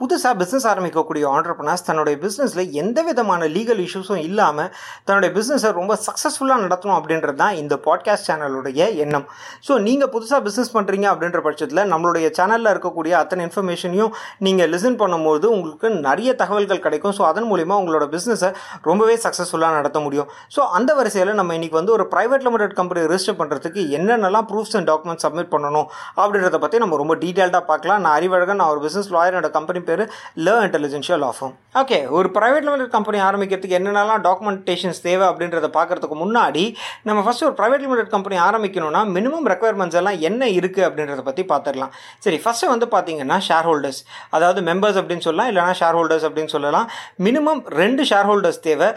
புதுசாக பிஸ்னஸ் ஆரம்பிக்கக்கூடிய ஆண்டர்பனர்ஸ் தன்னுடைய பிஸ்னஸில் எந்த விதமான லீகல் இஷ்யூஸும் இல்லாமல் தன்னுடைய பிஸ்னஸை ரொம்ப சக்ஸஸ்ஃபுல்லாக நடத்தணும் அப்படின்றது தான் இந்த பாட்காஸ்ட் சேனலுடைய எண்ணம். ஸோ நீங்கள் புதுசாக பிஸ்னஸ் பண்ணுறீங்க அப்படின்ற பட்சத்தில் நம்மளுடைய சேனலில் இருக்கக்கூடிய அத்தனை இன்ஃபர்மேஷனையும் நீங்கள் லிசன் பண்ணும்போது உங்களுக்கு நிறைய தகவல்கள் கிடைக்கும். ஸோ அதன் மூலிமா உங்களோட பிஸ்னஸை ரொம்பவே சக்ஸஸ்ஃபுல்லாக நடத்த முடியும். ஸோ அந்த வரிசையில் நம்ம இன்றைக்கி வந்து ஒரு ப்ரைவேட் லிமிடெட் கம்பெனி ரெஜிஸ்டர் பண்ணுறதுக்கு என்னென்னலாம் ப்ரூஃப்ஸ் அண்ட் டாக்குமெண்ட் சப்மிட் பண்ணணும் அப்படின்றத பற்றி நம்ம ரொம்ப டீட்டெயில்டாக பார்க்கலாம். நான் அறிவழகன் நான் ஒரு பிஸ்னஸ் லாயரோட கம்பெனி பேர் ல இன்டெலிஜென்ஷியல் லா ஃபார்ம் ஓகே ஒரு ப்ரைவேட் லிமிடெட் கம்பெனி ஆரம்பிக்கிறதுக்கு என்னென்னலாம் டாக்குமெண்டேஷன்ஸ் தேவை அப்படின்றத பார்க்கறதுக்கு முன்னாடி நம்ம ஃபஸ்ட் ஒரு ப்ரைவேட் லிமிடெட் கம்பெனி ஆரம்பிக்கணும்னா மினிமம் ரெக்குயர்மெண்ட்ஸ் எல்லாம் என்ன இருக்குது அப்படின்றத பற்றி பார்த்துடலாம். சரி ஃபஸ்ட்டு வந்து பார்த்தீங்கன்னா ஷேர் ஹோல்டர்ஸ் அதாவது மெம்பர்ஸ் அப்படின்னு சொல்லலாம் இல்லைனா ஷேர் ஹோல்டர்ஸ் அப்படின்னு சொல்லலாம். மினிமம் ரெண்டு ஷேர் ஹோல்டர்ஸ் தேவை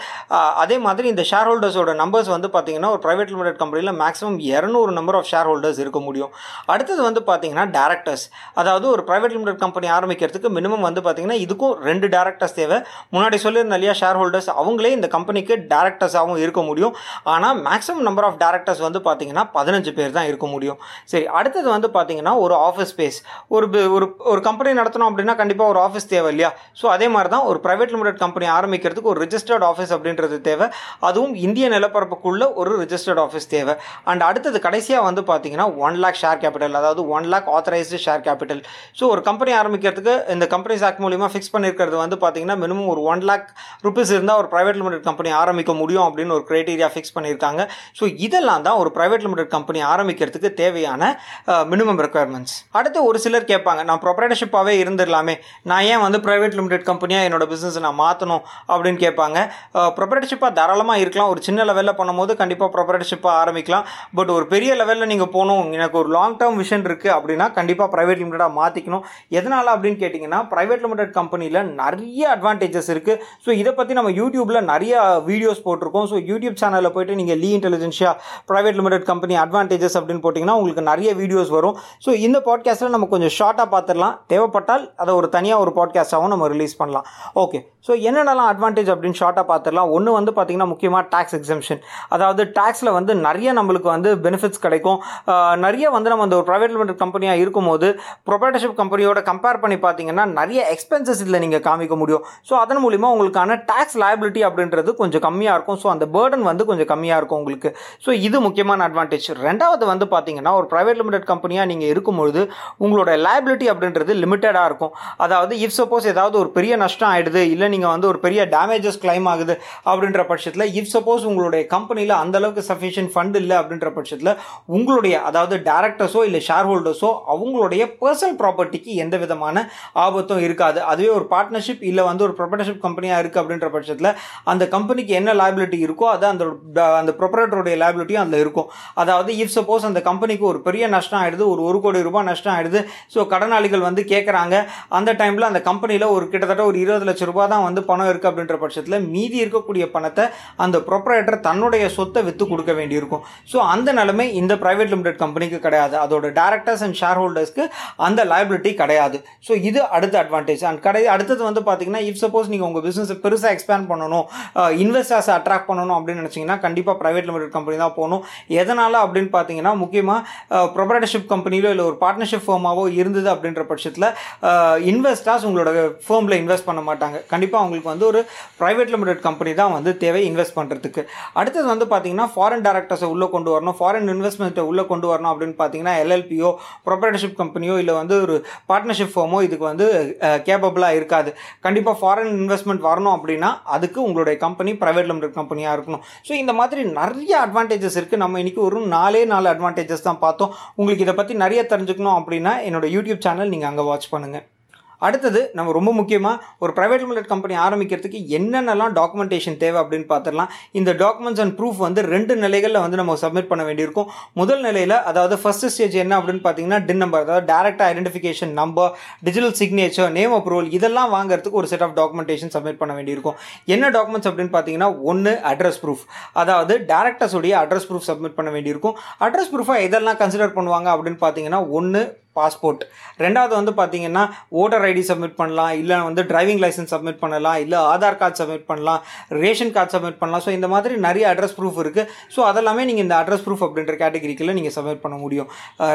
அதே மாதிரி இந்த ஷேர் ஹோல்டர்ஸோட நம்பர்ஸ் வந்து பார்த்தீங்கன்னா ஒரு ப்ரைவேட் லிமிடெட் கம்பெனியில் மேக்ஸிமம் இரநூறு நம்பர் ஆஃப் ஷேர் ஹோல்டர்ஸ் இருக்க முடியும். அடுத்தது வந்து பார்த்தீங்கன்னா டேரக்டர்ஸ் அதாவது ஒரு ப்ரைவேட் லிமிடெட் கம்பெனி ஆரம்பிக்கிறதுக்கு மினிமம் வந்து பார்த்தீங்கன்னா இதுக்கும் ரெண்டு டேரக்டர்ஸ் தேவை. முன்னாடி சொல்லியிருந்த இல்லையா ஷேர் ஹோல்டர்ஸ் அவங்களே இந்த கம்பெனிக்கு டேரக்டர்ஸாகவும் இருக்க முடியும். ஆனால் மேக்ஸிமம் நம்பர் ஆஃப் டேரக்டர்ஸ் வந்து பார்த்தீங்கன்னா பதினஞ்சு பேர் தான் இருக்க முடியும். சரி அடுத்தது வந்து பார்த்தீங்கன்னா ஒரு ஆஃபீஸ் ஸ்பேஸ் ஒரு ஒரு ஒரு கம்பெனி நடத்தணும் அப்படின்னா கண்டிப்பாக ஒரு ஆஃபீஸ் தேவை இல்லையா? ஸோ அதே மாதிரி தான் ஒரு ப்ரைவேட் லிமிடெட் கம்பெனி ஆரம்பிக்கிறதுக்கு ஒரு ரிஜிஸ்டர்ட் ஆஃபீஸ் அப்படின்றது தேவை. அதுவும் இந்திய நிலப்பரப்புக்குள்ள ஒரு ரிஜிஸ்டர்ட் ஆஃபீஸ் தேவை. அண்ட் அடுத்தது கடைசியாக வந்து பார்த்தீங்கன்னா ஒன் லேக் ஷேர் கேபிட்டல் அதாவது one lakh authorised share capital so ஒரு கம்பெனி ஆரம்பிக்கிறதுக்கு இந்த கம்பெனி கம்பெனிஸ் ஆக்ட் மூலிமா ஃபிக்ஸ் பண்ணியிருக்கிறது வந்து பார்த்தீங்கன்னா மினிமம் ஒரு ஒன் லேக் ருபீஸ் இருந்தால் ஒரு ப்ரைவேட் லிமிடெட் கம்பெனி ஆரம்பிக்க முடியும் அப்படின்னு ஒரு க்ரைட்டீரியா ஃபிக்ஸ் பண்ணியிருக்காங்க ஸோ இதெல்லாம் தான் ஒரு ப்ரைவேட் லிமிடெட் கம்பெனி ஆரம்பிக்கிறதுக்கு தேவையான மினிமம் ரெக்குயர்மெண்ட்ஸ் அடுத்து ஒரு சிலர் கேட்பாங்க நான் ப்ரொப்ரேட்டர்ஷிப்பாகவே இருந்துடலாமே. நான் ஏன் வந்து ப்ரைவேட் லிமிடெட் கம்பெனியாக என்னோட பிஸ்னஸ் நான் மாற்றணும் அப்படின்னு கேட்பாங்க. ப்ரொப்ரேட்டர்ஷிப்பாக தாராளமாக இருக்கலாம். ஒரு சின்ன லெவலில் பண்ணும்போது கண்டிப்பாக ப்ரொப்ரேட்டர்ஷிப்பாக ஆரம்பிக்கலாம். பட் ஒரு பெரிய லெவலில் நீங்கள் போகணும் எனக்கு ஒரு லாங் டேர்ம் விஷன் இருக்குது அப்படின்னா கண்டிப்பாக ப்ரைவேட் லிமிடெடாக மாற்றிக்கணும் எதனால் அப்படின்னு கேட்டிங்கன்னா ப்ரைவேட் லிமிடெட் கம்பெனியில் நிறைய அட்வான்டேஜஸ் இருக்குது ஸோ இதை பற்றி நம்ம யூடியூப்பில் நிறைய வீடியோஸ் போட்டிருக்கோம். ஸோ யூடியூப் சேனலில் போயிட்டு நீங்கள் லீ intelligentsia private limited company advantages அப்படின்னு போட்டிங்கன்னா உங்களுக்கு நிறைய வீடியோஸ் வரும். ஸோ இந்த பாட்காஸ்ட்டில் நம்ம கொஞ்சம் ஷார்ட்டாக பார்த்துடலாம். தேவைப்பட்டால் அதை ஒரு தனியாக ஒரு பாட்காஸ்ட்டாகவும் நம்ம ரிலீஸ் பண்ணலாம். ஓகே ஸோ என்னென்னலாம் அட்வான்டேஜ் அப்படின்னு ஷார்ட்டாக பார்த்துடலாம். ஒன்று வந்து பார்த்திங்கன்னா முக்கியமாக டேக்ஸ் எக்ஸம்ஷன் அதாவது டேக்ஸில் வந்து நிறைய நம்மளுக்கு வந்து பெனிஃபிட்ஸ் கிடைக்கும். நிறைய வந்து நம்ம அந்த ஒரு ப்ரைவேட் லிமிடெட் கம்பெனியாக இருக்கும்போது ப்ரொப்ரேட்டர்ஷிப் கம்பெனியோட கம்பேர் பண்ணி பார்த்தீங்கன்னா நிறைய எக்ஸ்பென்சஸ் இதில் நீங்கள் காமிக்க முடியும். ஸோ அதன் மூலிமா உங்களுக்கான டேக்ஸ் லயபிலிட்டி அப்படின்றது கொஞ்சம் கம்மியாக இருக்கும். ஸோ அந்த பேர்டன் வந்து கொஞ்சம் கம்மியாக இருக்கும் உங்களுக்கு. ஸோ இது முக்கியமான அட்வான்டேஜ் ரெண்டாவது வந்து பார்த்தீங்கன்னா ஒரு ப்ரைவேட் லிமிடெட் கம்பெனியாக நீங்கள் இருக்கும்பொழுது உங்களோட லயபிலிட்டி அப்படின்றது லிமிட்டடாக இருக்கும். அதாவது இஃப் சப்போஸ் ஏதாவது ஒரு பெரிய நஷ்டம் ஆகிடுது இல்லை நீங்கள் வந்து ஒரு பெரிய டேமேஜஸ் கிளைம் ஆகுது அப்படின்ற பட்சத்தில் இஃப் சப்போஸ் உங்களுடைய கம்பெனியில் அந்த அளவுக்கு சஃபிஷியன்ட் ஃபண்ட் இல்லை அப்படின்ற பட்சத்தில் உங்களுடைய அதாவது டேரக்டர்ஸோ இல்லை ஷேர் ஹோல்டர்ஸோ அவங்களுடைய பர்சனல் ப்ராப்பர்ட்டிக்கு எந்த விதமான ஆபத்தும் இருக்காது. அதுவே ஒரு பார்ட்னர்ஷிப் இல்லை வந்து ஒரு ப்ரொப்பரேட்டர்ஷிப் கம்பெனியாக இருக்குது அப்படின்ற பட்சத்தில் அந்த கம்பெனிக்கு என்ன லேபிலிட்டி இருக்கோ அது அந்த அந்த ப்ரொப்பரேட்டருடைய லேபிலிட்டியும் அதில் இருக்கும். அதாவது இஃப் சப்போஸ் அந்த கம்பெனிக்கு ஒரு பெரிய நஷ்டம் ஆகிடுது ஒரு ஒரு கோடி ரூபாய் நஷ்டம் ஆகிடுது ஸோ கடனாளிகள் வந்து கேட்குறாங்க அந்த டைமில் அந்த கம்பெனியில் ஒரு கிட்டத்தட்ட ஒரு இருபது லட்சம் ரூபாய் தான் வந்து பணம் இருக்குது அப்படின்ற பட்சத்தில் மீதி இருக்கக்கூடிய பணத்தை அந்த ப்ரொப்ரேட்டர் தன்னுடைய சொத்தை விற்று கொடுக்க வேண்டியிருக்கும். ஸோ அந்த நிலைமை இந்த ப்ரைவேட் லிமிடெட் கம்பெனிக்கு கிடையாது. அதோட டேரக்டர்ஸ் அண்ட் ஷேர் ஹோல்டர்ஸ்க்கு அந்த லைபிலிட்டி கிடையாது. ஸோ இது அடுத்த அட்வான்டேஜ் அண்ட் கடை அடுத்தது வந்து பார்த்தீங்கன்னா இஃப் சப்போஸ் நீங்கள் உங்கள் பிஸ்னஸை பெருசாக எக்ஸ்பேண்ட் பண்ணணும் இன்வெஸ்டர்ஸை அட்ராக்ட் பண்ணணும் அப்படின்னு நினச்சிங்கன்னா கண்டிப்பாக ப்ரைவேட் லிமிடெட் கம்பெனி தான் போகணும். எதனால் அப்படின்னு பார்த்தீங்கன்னா முக்கியமாக ப்ரொபரேட்டர்ஷிப் கம்பெனிலோ இல்லை ஒரு பார்ட்னர்ஷிப் ஃபேமாவோ இருந்தது அப்படின்ற பட்சத்தில் இன்வெஸ்டர்ஸ் உங்களோட ஃபேமில் இன்வெஸ்ட் பண்ண மாட்டாங்க. கண்டிப்பாக அவங்களுக்கு வந்து ஒரு ப்ரைவேட் லிமிடெட் கம்பெனி தான் வந்து தேவை இன்வெஸ்ட் பண்ணுறதுக்கு அடுத்தது வந்து பார்த்தீங்கன்னா ஃபாரின் டேரக்டர்ஸை உள்ளே கொண்டு வரணும். ஃபாரின் இன்வெஸ்ட்மெண்ட்டை உள்ளே கொண்டு வரணும் அப்படின்னு பார்த்தீங்கன்னா எல்எல்பியோ ப்ரொபரேட்டர்ஷிப் கம்பெனியோ இல்லை வந்து ஒரு பார்ட்னர்ஷிப் ஃபார்மோ இதுக்கு வந்து கேப்பபிளாக இருக்காது. கண்டிப்பாக ஃபாரின் இன்வெஸ்ட்மெண்ட் வரணும் அப்படின்னா அதுக்கு உங்களுடைய கம்பெனி ப்ரைவேட் லிமிடெட் கம்பெனியாக இருக்கணும். ஸோ இந்த மாதிரி நிறைய அட்வான்டேஜஸ் இருக்குது நம்ம இன்றைக்கி ஒரு நாலே நாலு அட்வான்டேஜஸ் தான் பார்த்தோம். உங்களுக்கு இதை பற்றி நிறைய தெரிஞ்சுக்கணும் அப்படின்னா என்னோட யூடியூப் சேனல் நீங்கள் அங்கே வாட்ச் பண்ணுங்கள் அடுத்தது நம்ம ரொம்ப முக்கியமாக ஒரு ப்ரைவேட் லிமிடெட் கம்பெனி ஆரம்பிக்கிறதுக்கு என்னென்னலாம் டாக்குமெண்டேஷன் தேவை அப்படின்னு பார்த்துடலாம். இந்த டாக்குமெண்ட்ஸ் அண்ட் ப்ரூஃப் வந்து ரெண்டு நிலைகளில் வந்து நம்ம சப்மிட் பண்ண வேண்டியிருக்கும். முதல் நிலையில் அதாவது ஃபர்ஸ்ட் ஸ்டேஜ் என்ன அப்படின்னு பார்த்தீங்கன்னா டின் நம்பர் அதாவது direct identification number digital signature name approval இதெல்லாம் வாங்குறதுக்கு ஒரு செட் ஆஃப் டாக்குமெண்டேஷன் சப்மிட் பண்ண வேண்டியிருக்கும். என்ன டாக்குமெண்ட்ஸ் அப்படின்னு பார்த்தீங்கன்னா ஒன்று அட்ரஸ் ப்ரூஃப் அதாவது டேரக்டர்ஸ் உடைய அட்ரஸ் ப்ரூஃப் சப்மிட் பண்ண வேண்டியிருக்கும். அட்ரஸ் ப்ரூஃபாக எதெல்லாம் கன்சிடர் பண்ணுவாங்க அப்படின்னு பார்த்தீங்கன்னா ஒன்று பாஸ்போர்ட். ரெண்டாவது வந்து பார்த்தீங்கன்னா ஓட்டர் ஐடி சப்மிட் பண்ணலாம் இல்லை வந்து டிரைவிங் லைசன்ஸ் சப்மிட் பண்ணலாம் இல்லை ஆதார் கார்டு சப்மிட் பண்ணலாம் ரேஷன் கார்டு சப்மிட் பண்ணலாம். ஸோ இந்த மாதிரி நிறைய அட்ரஸ் ப்ரூஃப் இருக்குது ஸோ அதெல்லாமே நீங்கள் இந்த அட்ரஸ் ப்ரூஃப் அப்படின்ற கேட்டகரிக்குள்ள நீங்கள் சப்மிட் பண்ண முடியும்.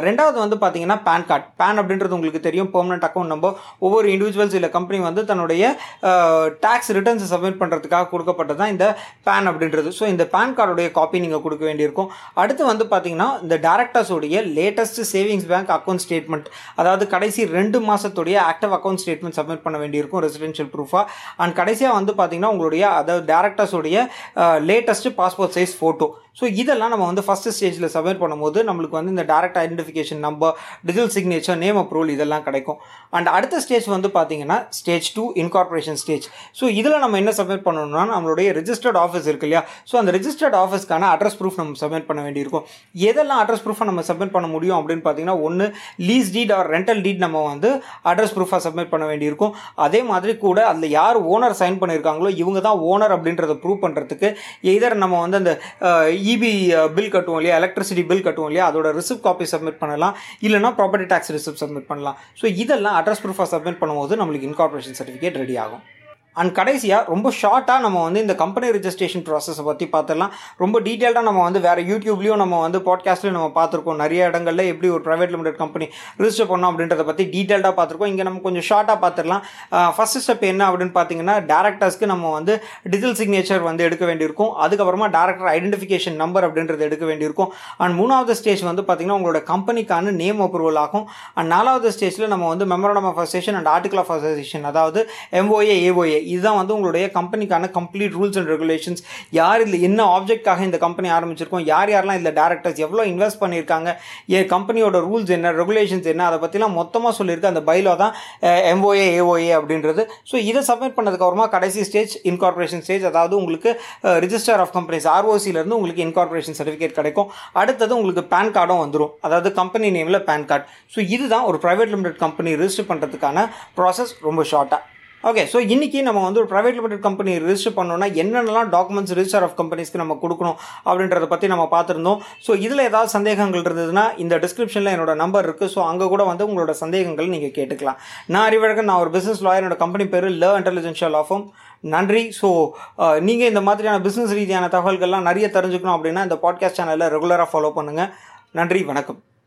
ரெண்டாவது வந்து பார்த்தீங்கன்னா பேன் கார்டு பேன் அப்படின்றது உங்களுக்கு தெரியும். பெர்மனன்ட் அக்கௌண்ட் நம்பர் ஒவ்வொரு இண்டிவிஜுவல்ஸ் இல்லை கம்பெனி வந்து தன்னுடைய டேக்ஸ் ரிட்டர்ன்ஸ் சப்மிட் பண்ணுறதுக்காக கொடுக்கப்பட்டது தான் இந்த பேன் அப்படின்றது. ஸோ இந்த பேன் கார்டுடைய காப்பி நீங்கள் கொடுக்க வேண்டியிருக்கும். அடுத்து வந்து பார்த்தீங்கன்னா இந்த டேரக்டர்ஸோடைய latest savings bank account statement அதாவது கடைசி ரெண்டு மாதத்துடைய ஆக்டிவ் அக்கௌண்ட் ஸ்டேட்மெண்ட் சப்மிட் பண்ண வேண்டியிருக்கும் ரெசிடென்ஷியல் ப்ரூஃபாக அண்ட் கடைசியாக வந்து பார்த்தீங்கன்னா உங்களுடைய அதாவது டேரக்டர்ஸுடைய latest passport size photo so இதெல்லாம் நம்ம வந்து ஃபஸ்ட்டு ஸ்டேஜில் சப்மிட் பண்ணும்போது நம்மளுக்கு வந்து இந்த direct identification number digital signature name approval இதெல்லாம் கிடைக்கும். அண்ட் அடுத்த ஸ்டேஜ் வந்து பார்த்தீங்கன்னா stage two incorporation stage so இதில் நம்ம என்ன சப்மிட் பண்ணணும்னா நம்மளுடைய ரிஜிஸ்டர்ட் ஆஃபீஸ் இருக்கு இல்லையா? ஸோ அந்த ரிஜிஸ்டர்ட் ஆஃபீஸ்க்கான அட்ரஸ் ப்ரூஃப் நம்ம சப்மிட் பண்ண வேண்டியிருக்கும். எதெல்லாம் அட்ரஸ் ப்ரூஃபை நம்ம சப்மிட் பண்ண முடியும் அப்படின்னு பார்த்தீங்கன்னா ஒன்று lease deed or rental deed நம்ம வந்து அட்ரஸ் ப்ரூஃபாக சப்மிட் பண்ண வேண்டியிருக்கும். அதே மாதிரி கூட அதில் யார் ஓனர் சைன் பண்ணியிருக்காங்களோ இவங்க தான் ஓனர் அப்படின்றத ப்ரூவ் பண்ணுறதுக்கு எதர் நம்ம வந்து அந்த இபி பில் கட்டுவோம் இல்லையா எலக்ட்ரிசிட்டி பில் கட்டுவோம் இல்லையா அதோட ரிசிப்ட் காப்பி சப்மிட் பண்ணலாம். இல்லைனா ப்ராப்பர்ட்டி டேக்ஸ் ரிசிப்ட் சப்மிட் பண்ணலாம். ஸோ இதெல்லாம் அட்ரஸ் ப்ரூஃபாக சப்மிட் பண்ணும்போது நம்மளுக்கு இன்கார்பரேஷன் சர்டிஃபிகேட் ரெடி ஆகும். அண்ட் கடைசியாக ரொம்ப ஷார்ட்டாக நம்ம வந்து இந்த கம்பெனி ரிஜிஸ்ட்ரேஷன் ப்ராசஸை பற்றி பார்த்துடலாம் ரொம்ப டீட்டெயில்டாக நம்ம வந்து வேறு யூடியூப்லேயும் நம்ம வந்து பாட்காஸ்ட்லையும் நம்ம பார்த்துருக்கோம் நிறைய இடங்களில் எப்படி ஒரு ப்ரைவேட் லிமிடெட் கம்பெனி ரிஜிஸ்டர் பண்ணோம் அப்படின்றத பற்றி டீட்டெயில்டாக பார்த்துருக்கோம் இங்கே நம்ம கொஞ்சம் ஷார்ட்டாக பார்த்துடலாம் ஃபஸ்ட் ஸ்டெப் என்ன அப்படின்னு பார்த்தீங்கன்னா டேரக்டர்ஸ்க்கு நம்ம வந்து டிஜிட்டல் சிக்னேச்சர் வந்து எடுக்க வேண்டியிருக்கும். அதுக்கப்புறமா டேரக்டர் ஐடென்டிஃபிகேஷன் நம்பர் அப்படின்றது எடுக்க வேண்டியிருக்கும். அண்ட் மூணாவது ஸ்டேஜ் வந்து பார்த்தீங்கன்னா உங்களோட கம்பெனிக்கான நேம் அப்ரூவல் ஆகும். அண்ட் நாலாவது ஸ்டேஜில் நம்ம வந்து memorandum of association and article of association அதாவது எம்ஓஏ ஏஓஏ இதுதான் வந்து உங்களுடைய கம்பெனிக்கான கம்ப்ளீட் ரூல்ஸ் அண்ட் ரெகுலேஷன்ஸ் யார் இதில் என்ன ஆப்ஜெக்டாக இந்த கம்பெனி ஆரம்பிச்சிருக்கோம்? யார் யாரெல்லாம் இதில் டேரக்டர்ஸ் எவ்வளோ இன்வெஸ்ட் பண்ணியிருக்காங்க? ஏ கம்பெனியோட ரூல்ஸ் என்ன ரெகுலேஷன்ஸ் என்ன? அதை பற்றிலாம் மொத்தமாக சொல்லியிருக்கு. அந்த பைலோ தான் எம்ஓஏ ஏஓஏ அப்படின்றது. ஸோ இதை சப்மிட் பண்ணதுக்கப்புறமா கடைசி ஸ்டேஜ் இன்கார்பரேஷன் ஸ்டேஜ் அதாவது உங்களுக்கு ரிஜிஸ்டர் ஆஃப் கம்பெனிஸ் ஆர்ஓசியிலேருந்து உங்களுக்கு இன்கார்பரேஷன் சர்டிஃபிகேட் கிடைக்கும். அடுத்தது உங்களுக்கு பேன் கார்டும் வந்துடும் அதாவது கம்பெனி நேமில் பேன் கார்டு ஸோ இதுதான் ஒரு ப்ரைவேட் லிமிடெட் கம்பெனி ரிஜிஸ்டர் பண்ணுறதுக்கான ப்ராசஸ் ரொம்ப ஷார்ட்டாக ஓகே ஸோ இன்றைக்கி நம்ம வந்து ஒரு ப்ரைவேட் லிமிடெட் கம்பெனி ரிஜிஸ்டர் பண்ணோன்னா என்னென்னலாம் டாக்குமெண்ட்ஸ் ரிஜிஸ்டர் ஆஃப் கம்பெனிஸ்க்கு நம்ம கொடுக்கணும் அப்படின்றத பற்றி நம்ம பார்த்துருந்தோம். ஸோ இதில் ஏதாவது சந்தேகங்கள் இருந்ததுன்னா இந்த டிஸ்கிரிப்ஷனில் என்னோட நம்பர் இருக்குது ஸோ அங்கே கூட வந்து உங்களோட சந்தேகங்கள் நீங்கள் கேட்டுக்கலாம். நான் அறிவழகன் நான் ஒரு பிஸ்னஸ் லாயர் என்னோட கம்பெனி பேர் ல இன்டெலிஜென்ஷியல் ஆஃபம் நன்றி. ஸோ நீங்கள் இந்த மாதிரியான பிஸ்னஸ் ரீதியான தகவல்கள்லாம் நிறைய தெரிஞ்சுக்கணும் அப்படின்னா இந்த பாட்காஸ்ட் சேனலில் ரெகுலராக ஃபாலோ பண்ணுங்கள் நன்றி. வணக்கம்.